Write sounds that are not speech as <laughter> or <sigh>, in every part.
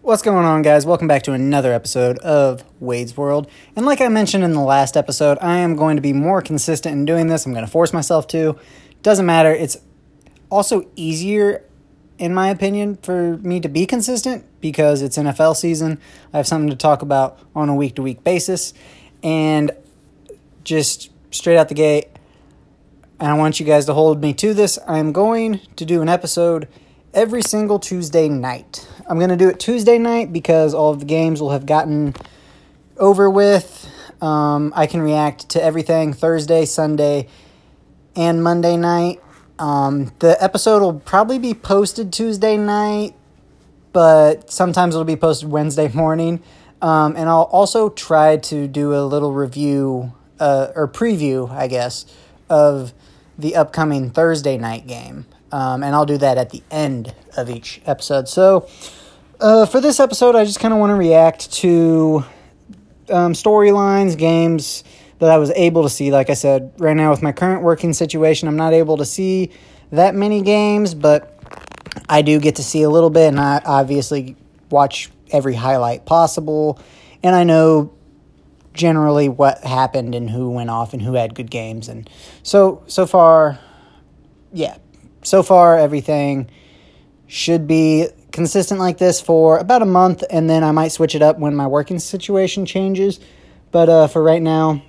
What's going on, guys? Welcome back to another episode of Wade's World. And like I mentioned in the last episode, I am going to be more consistent in doing this. I'm going to force myself to. Doesn't matter. It's also easier, in my opinion, for me to be consistent because it's NFL season. I have something to talk about on a week to week basis. And just straight out the gate, I want you guys to hold me to this. I'm going to do an episode every single Tuesday night. I'm going to do it Tuesday night because all of the games will have gotten over with. Um, I can react to everything Thursday, Sunday, and Monday night. Um, the episode will probably be posted Tuesday night, but sometimes it'll be posted Wednesday <laughs> morning. Um, and I'll also try to do a little review uh, or preview, I guess, of the upcoming Thursday night game. Um, and I'll do that at the end of each episode. So, uh, for this episode, I just kind of want to react to um, storylines, games that I was able to see. Like I said, right now with my current working situation, I'm not able to see that many games, but I do get to see a little bit, and I obviously watch every highlight possible. And I know generally what happened and who went off and who had good games. And so so far, yeah, so far everything should be consistent like this for about a month, and then I might switch it up when my working situation changes. But uh, for right now,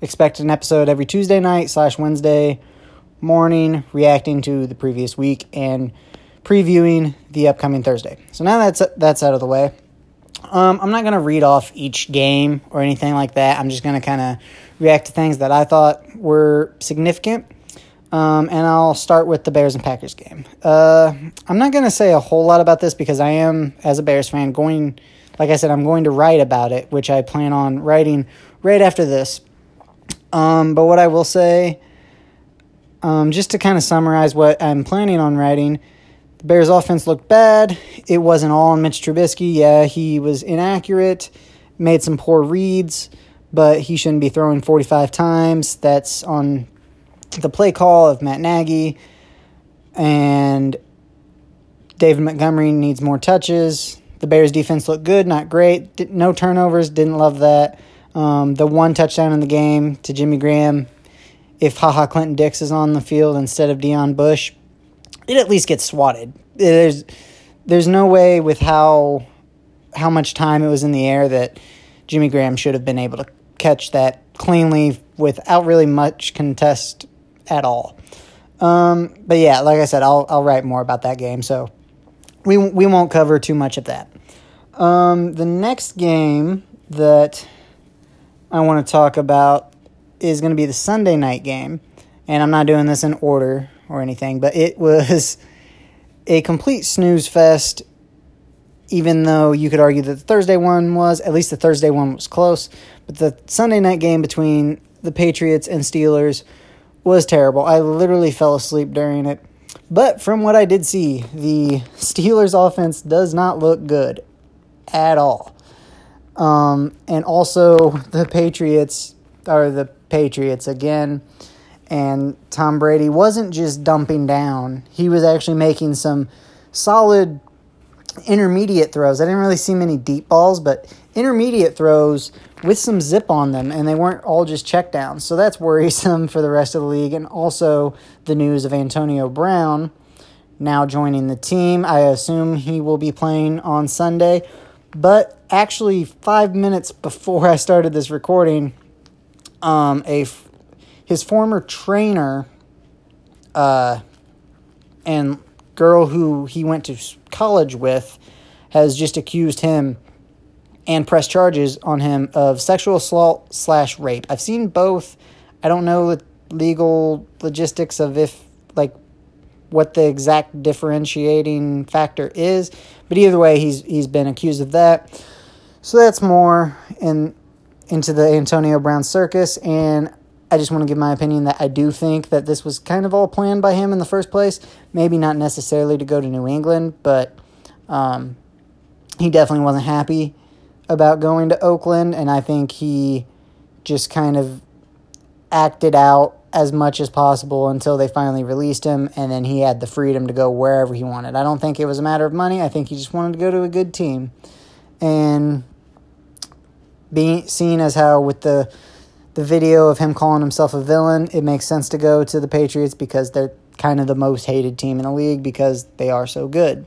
expect an episode every Tuesday night slash Wednesday morning, reacting to the previous week and previewing the upcoming Thursday. So now that's that's out of the way. Um, I'm not going to read off each game or anything like that. I'm just going to kind of react to things that I thought were significant. Um, and I'll start with the Bears and Packers game. Uh, I'm not going to say a whole lot about this because I am, as a Bears fan, going, like I said, I'm going to write about it, which I plan on writing right after this. Um, but what I will say, um, just to kind of summarize what I'm planning on writing, the Bears offense looked bad. It wasn't all on Mitch Trubisky. Yeah, he was inaccurate, made some poor reads, but he shouldn't be throwing 45 times. That's on the play call of Matt Nagy. And David Montgomery needs more touches. The Bears defense looked good, not great. No turnovers, didn't love that. Um, the one touchdown in the game to Jimmy Graham. If HaHa Clinton Dix is on the field instead of Deon Bush, it at least gets swatted. There's there's no way with how how much time it was in the air that Jimmy Graham should have been able to catch that cleanly without really much contest at all. Um, but yeah, like I said, I'll I'll write more about that game, so we we won't cover too much of that. Um, the next game that I want to talk about is going to be the Sunday night game, and I'm not doing this in order or anything, but it was a complete snooze fest. Even though you could argue that the Thursday one was, at least the Thursday one was close, but the Sunday night game between the Patriots and Steelers was terrible. I literally fell asleep during it. But from what I did see, the Steelers offense does not look good at all. Um, and also the Patriots are the Patriots again and Tom Brady wasn't just dumping down. He was actually making some solid intermediate throws. I didn't really see many deep balls, but intermediate throws with some zip on them, and they weren't all just checkdowns. So that's worrisome for the rest of the league. And also the news of Antonio Brown now joining the team. I assume he will be playing on Sunday. But actually, five minutes before <laughs> I started this recording, um, a his former trainer uh, and girl who he went to college with has just accused him and press charges on him of sexual assault slash rape. I've seen both. I don't know the legal logistics of if like what the exact differentiating factor is, but either way, he's he's been accused of that. So that's more in into the Antonio Brown circus, and I just want to give my opinion that I do think that this was kind of all planned by him in the first place. Maybe not necessarily to go to New England, but um, he definitely wasn't happy about going to Oakland, and I think he just kind of acted out as much as possible until they finally released him, and then he had the freedom to go wherever he wanted. I don't think it was a matter of money. I think he just wanted to go to a good team, and being seen as how with the the video of him calling himself a villain, it makes sense to go to the Patriots because they're kind of the most hated team in the league because they are so good.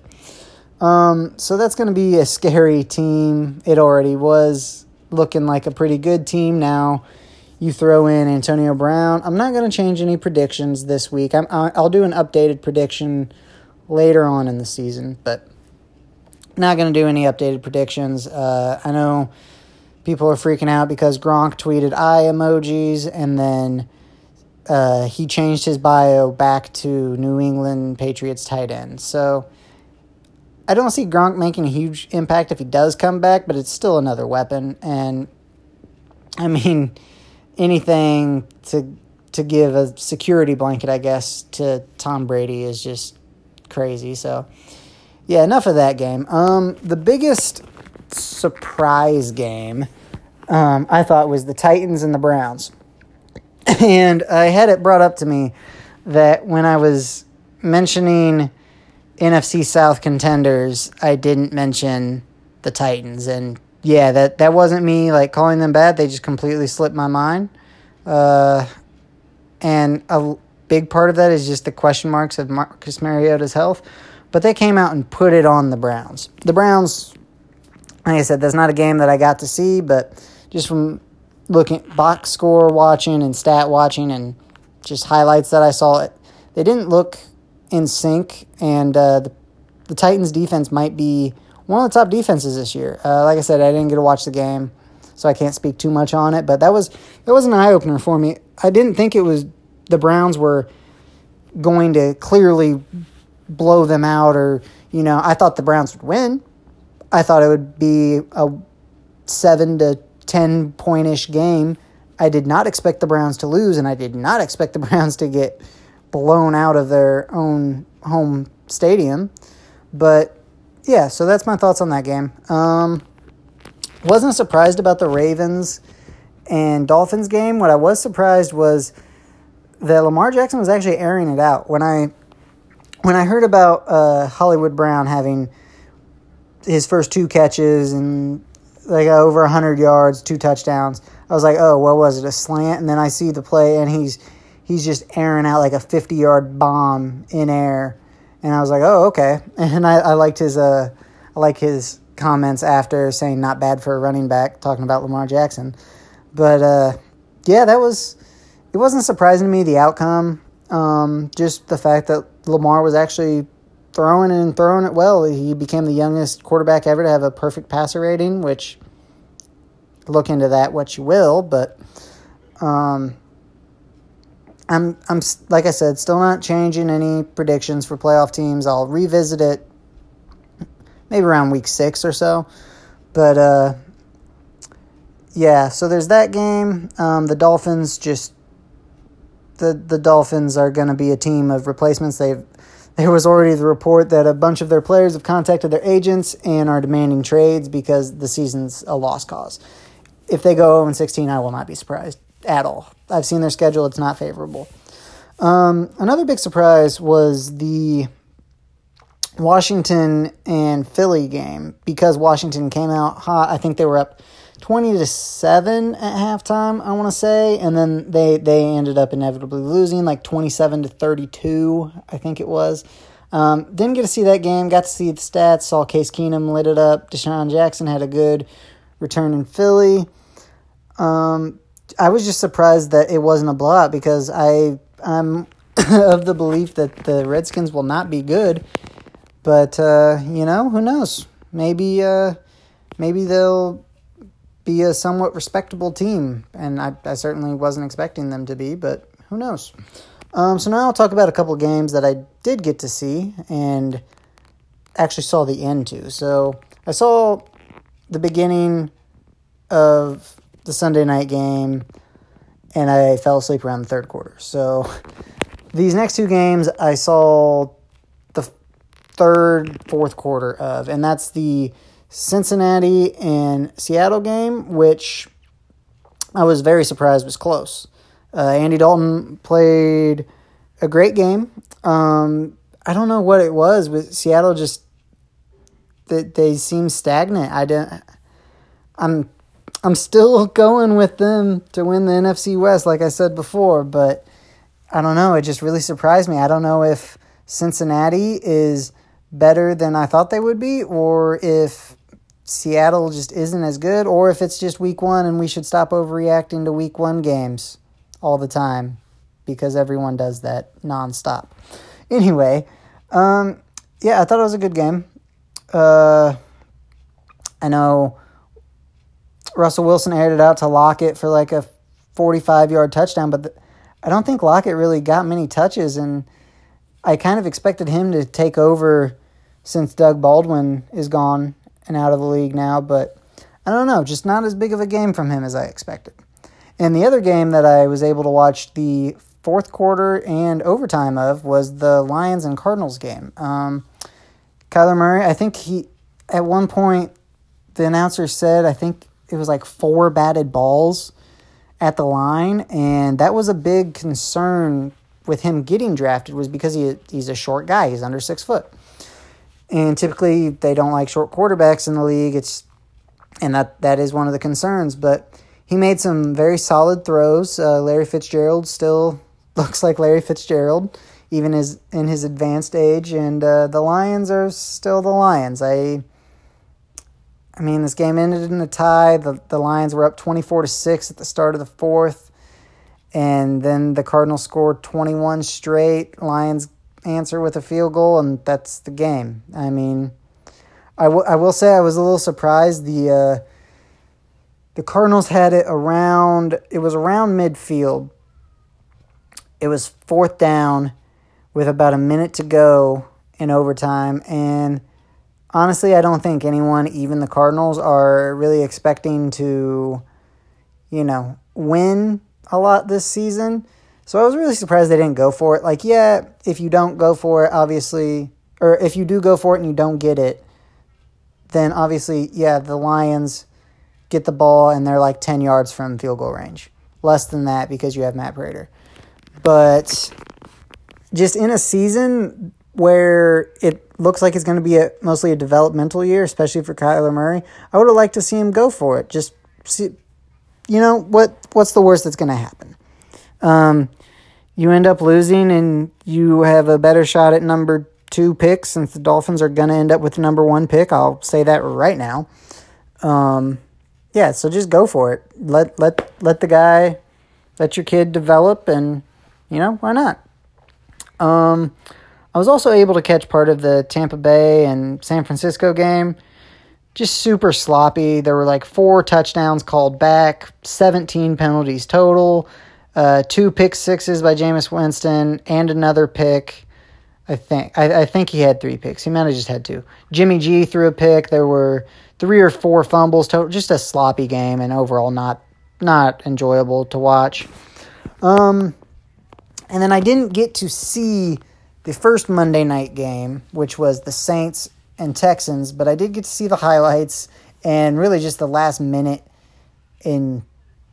Um, so that's going to be a scary team. It already was looking like a pretty good team now you throw in Antonio Brown. I'm not going to change any predictions this week. I'm, I'll do an updated prediction later on in the season, but not going to do any updated predictions. Uh, I know people are freaking out because Gronk tweeted eye emojis and then uh, he changed his bio back to New England Patriots tight end. So I don't see Gronk making a huge impact if he does come back, but it's still another weapon. And I mean, anything to to give a security blanket, I guess, to Tom Brady is just crazy. So, yeah, enough of that game. Um, the biggest surprise game um, I thought was the Titans and the Browns, and I had it brought up to me that when I was mentioning NFC South contenders, I didn't mention the Titans, and yeah, that that wasn't me like calling them bad. They just completely slipped my mind. Uh, and a big part of that is just the question marks of Marcus Mariota's health. But they came out and put it on the Browns. The Browns, like I said, that's not a game that I got to see, but just from looking box score watching and stat watching and just highlights that I saw, it they didn't look in sync. And uh, the, the Titans defense might be one of the top defenses this year. Uh, like I said, I didn't get to watch the game, so I can't speak too much on it. But that was that was an eye opener for me. I didn't think it was the Browns were going to clearly blow them out, or you know, I thought the Browns would win. I thought it would be a seven to ten point ish game. I did not expect the Browns to lose, and I did not expect the <laughs> Browns to get blown out of their own home stadium. But yeah, so that's my thoughts on that game. Um, wasn't surprised about the Ravens and Dolphins game. What I was surprised was that Lamar Jackson was actually airing it out. When I when I heard about uh, Hollywood Brown having his first two catches and like over 100 yards, two touchdowns, I was like, "Oh, what was it? A slant?" And then I see the play and he's he's just airing out like a 50-yard bomb in air and I was like, oh, okay. <laughs> And I, I liked his uh, I like his comments after saying not bad for a running back, talking about Lamar Jackson. But uh, yeah, that was it wasn't surprising to me the outcome. Um, just the fact that Lamar was actually throwing and throwing it well. He became the youngest quarterback ever to have a perfect passer rating, which look into that what you will, but um, I'm I'm like I said, still not changing any predictions for playoff teams. I'll revisit it maybe around week six or so. But uh, yeah, so there's that game. Um, the Dolphins just the the Dolphins are going to be a team of replacements. They've there was already the report that a bunch of their players have contacted their agents and are demanding trades because the season's a lost cause. If they go 0 16, I will not be surprised at all. I've seen their schedule, it's not favorable. Um, another big surprise was the Washington and Philly game because Washington came out hot. I think they were up 20 to 7 at halftime, I want to say, and then they they ended up inevitably losing like 27 to 32, I think it was. Um, didn't get to see that game, got to see the stats, saw Case Keenum lit it up. DeSean Jackson had a good return in Philly. Um, I was just surprised that it wasn't a blowout because I I'm <laughs> of the belief that the Redskins will not be good. But uh, you know, who knows? Maybe uh, maybe they'll be a somewhat respectable team, and I, I certainly wasn't expecting them to be, but who knows? Um, so now I'll talk about a couple games that I did get to see and actually saw the end to. So I saw the beginning of the Sunday night game, and I fell asleep around the third quarter. So these next two games, I saw the third, fourth quarter of, and that's the Cincinnati and Seattle game, which I was very surprised was close. Uh, Andy Dalton played a great game. Um, I don't know what it was, but Seattle just they, they seem stagnant. I don't. I'm I'm still <laughs> going with them to win the NFC West, like I said before, but I don't know. It just really surprised me. I don't know if Cincinnati is better than I thought they would be, or if Seattle just isn't as good, or if it's just week one and we should stop overreacting to week one games all the time because everyone does that nonstop. Anyway, um, yeah, I thought it was a good game. Uh, I know Russell Wilson aired it out to Lockett for like a 45 yard touchdown, but the, I don't think Lockett really got many touches, and I kind of expected him to take over since Doug Baldwin is gone and out of the league now, but I don't know, just not as big of a game from him as I expected. And the other game that I was able to watch the fourth quarter and overtime of was the Lions and Cardinals game. Um, Kyler Murray, I think he, at one point, the announcer said, I think it was like four batted balls at the line, and that was a big concern with him getting drafted was because he he's a short guy, he's under six foot, and typically they don't like short quarterbacks in the league. It's and that that is one of the concerns, but he made some very solid throws. Uh, Larry Fitzgerald still <laughs> looks like Larry Fitzgerald, even as in his advanced age, and uh, the Lions are still the Lions. I I mean, this game ended in a tie. The the Lions were up 24 to 6 at the start of the fourth. And then the Cardinals scored 21 straight. Lions answer with a field goal, and that's the game. I mean, I, w- I will say I was a little surprised. The uh, the Cardinals had it around. It was around midfield. It was fourth down, with about a minute to go in overtime, and honestly, I don't think anyone, even the Cardinals, are really expecting to, you know, win a lot this season. So I was really surprised they didn't go for it. Like, yeah, if you don't go for it, obviously, or if you do go for it and you don't get it, then obviously, yeah, the Lions get the ball and they're like 10 yards from field goal range. Less than that because you have Matt Prater. But just in a season where it looks like it's going to be a mostly a developmental year, especially for Kyler Murray. I would have liked to see him go for it. Just see, you know what what's the worst that's going to happen? Um, you end up losing, and you have a better shot at number two pick since the Dolphins are going to end up with the number one pick. I'll say that right now. Um, yeah, so just go for it. Let let let the guy, let your kid develop, and you know why not. Um, I was also able to catch part of the Tampa Bay and San Francisco game. Just super sloppy. There were like four touchdowns called back, 17 penalties total, uh, two pick sixes by Jameis Winston, and another pick. I think I, I think he had three picks. He might have just had two. Jimmy G threw a pick. There were three or four fumbles total. Just a sloppy game and overall not not enjoyable to watch. Um, and then I didn't get to see the first Monday night game, which was the Saints and Texans, but I did get to see the highlights and really just the last minute in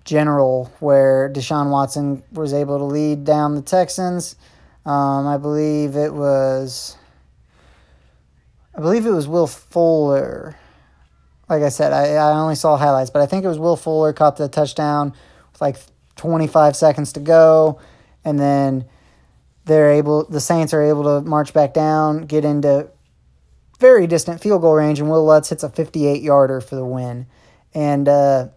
general where Deshaun Watson was able to lead down the Texans. Um, I believe it was. I believe it was Will Fuller. Like I said, I, I only saw highlights, but I think it was Will Fuller caught the touchdown with like 25 seconds to go. And then they're able the Saints are able to march back down, get into very distant field goal range, and Wil Lutz hits a 58 yarder for the win. And uh,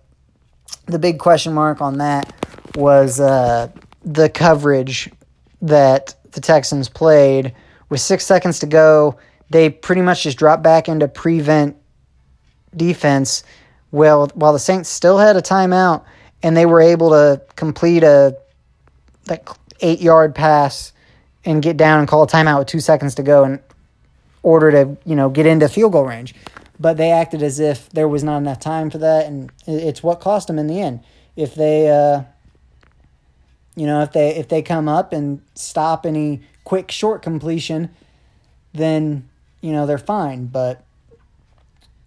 the big question mark on that was uh, the coverage that the Texans played. With six seconds to go, they pretty much just dropped back into prevent defense. Well, while the Saints still had a timeout, and they were able to complete a like eight yard pass and get down and call a timeout with two seconds to go in order to you know get into field goal range. But they acted as if there was not enough time for that, and it's what cost them in the end. If they, uh, you know, if they if they come up and stop any quick short completion, then you know they're fine. But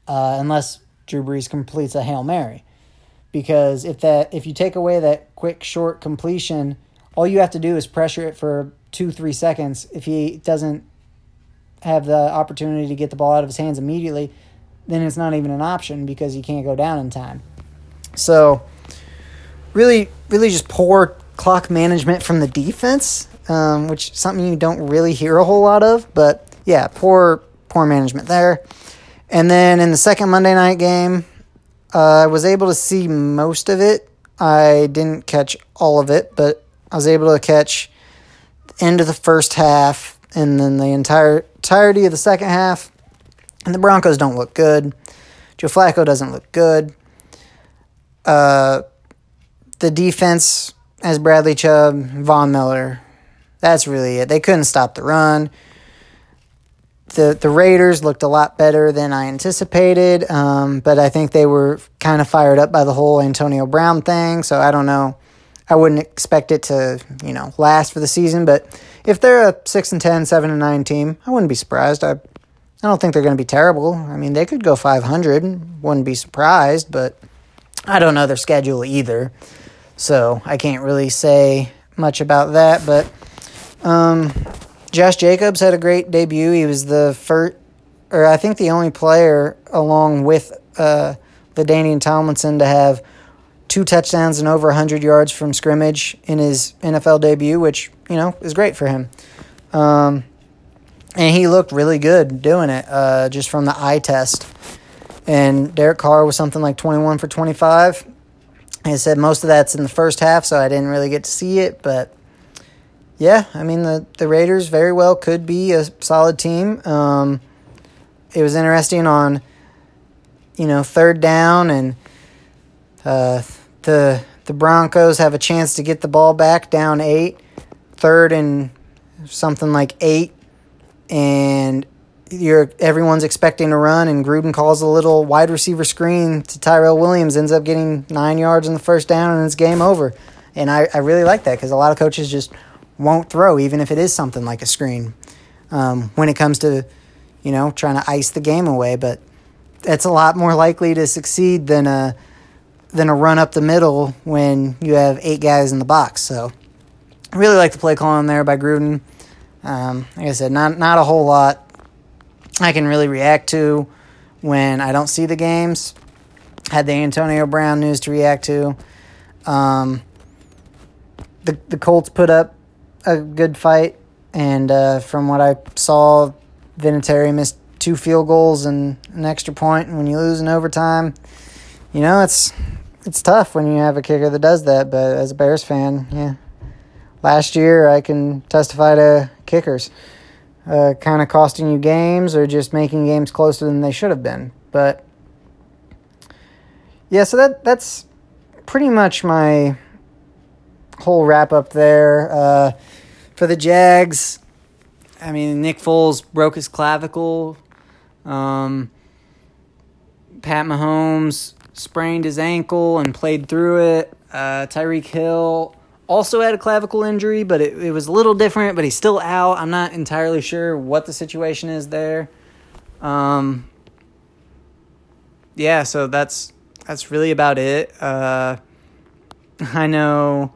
uh, unless Drew Brees completes a hail mary, because if that if you take away that quick short completion, all you have to do is pressure it for two three seconds. If he doesn't have the opportunity to get the ball out of his hands immediately, then it's not even an option because he can't go down in time. So, really, really just poor clock management from the defense, um, which is something you don't really hear a whole lot of. But yeah, poor poor management there. And then in the second Monday night game, uh, I was able to see most of it. I didn't catch all of it, but I was able to catch the end of the first half and then the entire entirety of the second half. And the Broncos don't look good. Joe Flacco doesn't look good. Uh, the defense has Bradley Chubb, Von Miller. That's really it. They couldn't stop the run. The the Raiders looked a lot better than I anticipated, um, but I think they were kind of fired up by the whole Antonio Brown thing. So I don't know. I wouldn't expect it to you know last for the season, but if they're a six and 10, 7 and nine team, I wouldn't be surprised. I I don't think they're going to be terrible. I mean, they could go 500, wouldn't be surprised, but I don't know their schedule either. So I can't really say much about that. But um, Josh Jacobs had a great debut. He was the first, or I think the only player along with uh, LaDainian Tomlinson to have two touchdowns and over 100 yards from scrimmage in his NFL debut, which, you know, is great for him. Um, and he looked really good doing it uh, just from the eye test. And Derek Carr was something like 21 for 25. I said most of that's in the first half, so I didn't really get to see it. But yeah, I mean, the, the Raiders very well could be a solid team. Um, it was interesting on, you know, third down, and uh, the the Broncos have a chance to get the ball back down eight, third and something like eight and you're everyone's expecting to run, and Gruden calls a little wide receiver screen to Tyrell Williams, ends up getting nine yards on the first down, and it's game over. And I, I really like that because a lot of coaches just won't throw, even if it is something like a screen, um, when it comes to, you know, trying to ice the game away. But it's a lot more likely to succeed than a than a run up the middle when you have eight guys in the box. So I really like the play calling there by Gruden. Um, like I said, not not a whole lot I can really react to when I don't see the games. Had the Antonio Brown news to react to. Um, the the Colts put up a good fight, and uh, from what I saw, Vinatieri missed two field goals and an extra point. And when you lose in overtime, you know it's it's tough when you have a kicker that does that. But as a Bears fan, yeah, last year I can testify to kickers, uh, kind of costing you games or just making games closer than they should have been. But yeah, so that that's pretty much my whole wrap up there. Uh, for the Jags, I mean, Nick Foles broke his clavicle. Um, Pat Mahomes sprained his ankle and played through it. Uh, Tyreek Hill also had a clavicle injury, but it, it was a little different, but he's still out. I'm not entirely sure what the situation is there. Um, yeah, so that's that's really about it. Uh, <laughs> I know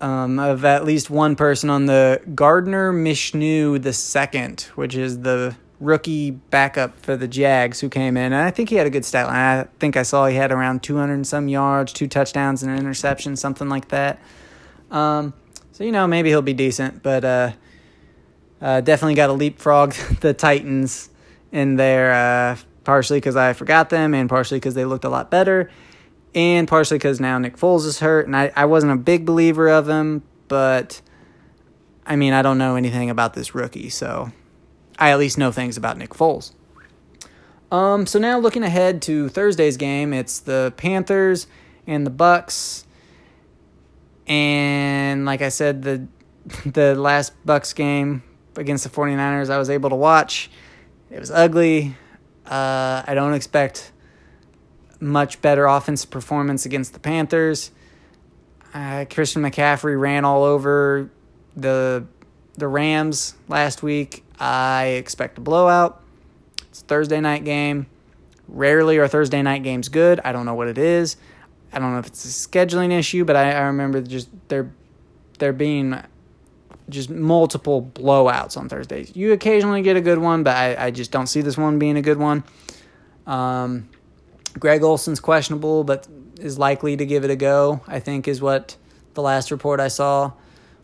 um, of at least one person on the Gardner Minshew the second, which is the rookie backup for the Jags who came in. And I think he had a good stat line. I think I saw he had around 200 and some yards, two touchdowns, and an interception, something like that. Um, so, you know, maybe he'll be decent, but uh, uh, definitely got to leapfrog <laughs> the Titans in there, uh, partially because I forgot them and partially because they looked a lot better. And partially because now Nick Foles is hurt, and I, I wasn't a big believer of him, but I mean, I don't know anything about this rookie, so I at least know things about Nick Foles. Um, so now looking ahead to Thursday's game, it's the Panthers and the Bucs. And like I said, the <laughs> the last Bucs game against the 49ers I was able to watch. It was ugly. Uh, I don't expect much better offensive performance against the Panthers. Uh, Christian McCaffrey ran all over the the Rams last week. I expect a blowout. It's a Thursday night game. Rarely are Thursday night games good. I don't know what it is. I don't know if it's a scheduling issue, but I, I remember just there there being just multiple blowouts on Thursdays. You occasionally get a good one, but I, I just don't see this one being a good one. Um, Greg Olsen's questionable, but is likely to give it a go. I think is what the last report I saw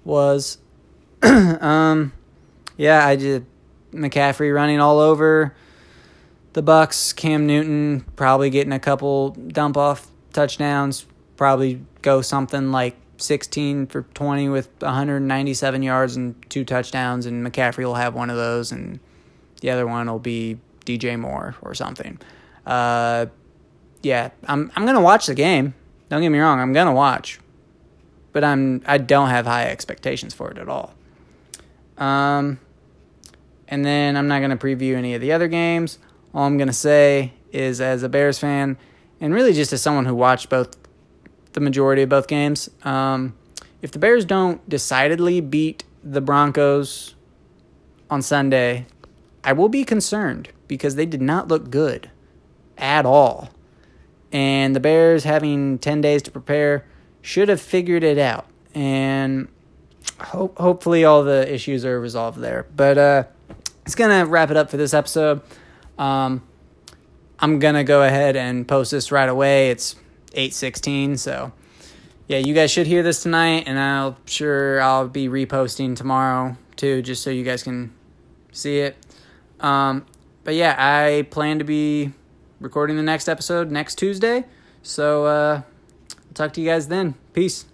was. <clears throat> um, yeah, I did McCaffrey running all over the Bucs. Cam Newton probably getting a couple dump off touchdowns. Probably go something like 16 for 20 with 197 yards and two touchdowns, and McCaffrey will have one of those, and the other one will be DJ Moore or something. Uh, yeah, I'm I'm gonna watch the game. Don't get me wrong, I'm gonna watch, but I'm I don't have high expectations for it at all. Um, and then I'm not gonna preview any of the other games. All I'm gonna say is, as a Bears fan, and really just as someone who watched both the majority of both games, um, if the Bears don't decidedly beat the Broncos on Sunday, I will be concerned because they did not look good at all. And the Bears, having 10 days to prepare, should have figured it out. And ho- hopefully, all the issues are resolved there. But uh, it's to wrap it up for this episode. Um, I'm to go ahead and post this right away. It's 816, so yeah, you guys should hear this tonight, and I'll sure I'll be reposting tomorrow too, just so you guys can see it. Um, but yeah, I plan to be recording the next episode next Tuesday. So uh, I'll talk to you guys then. Peace.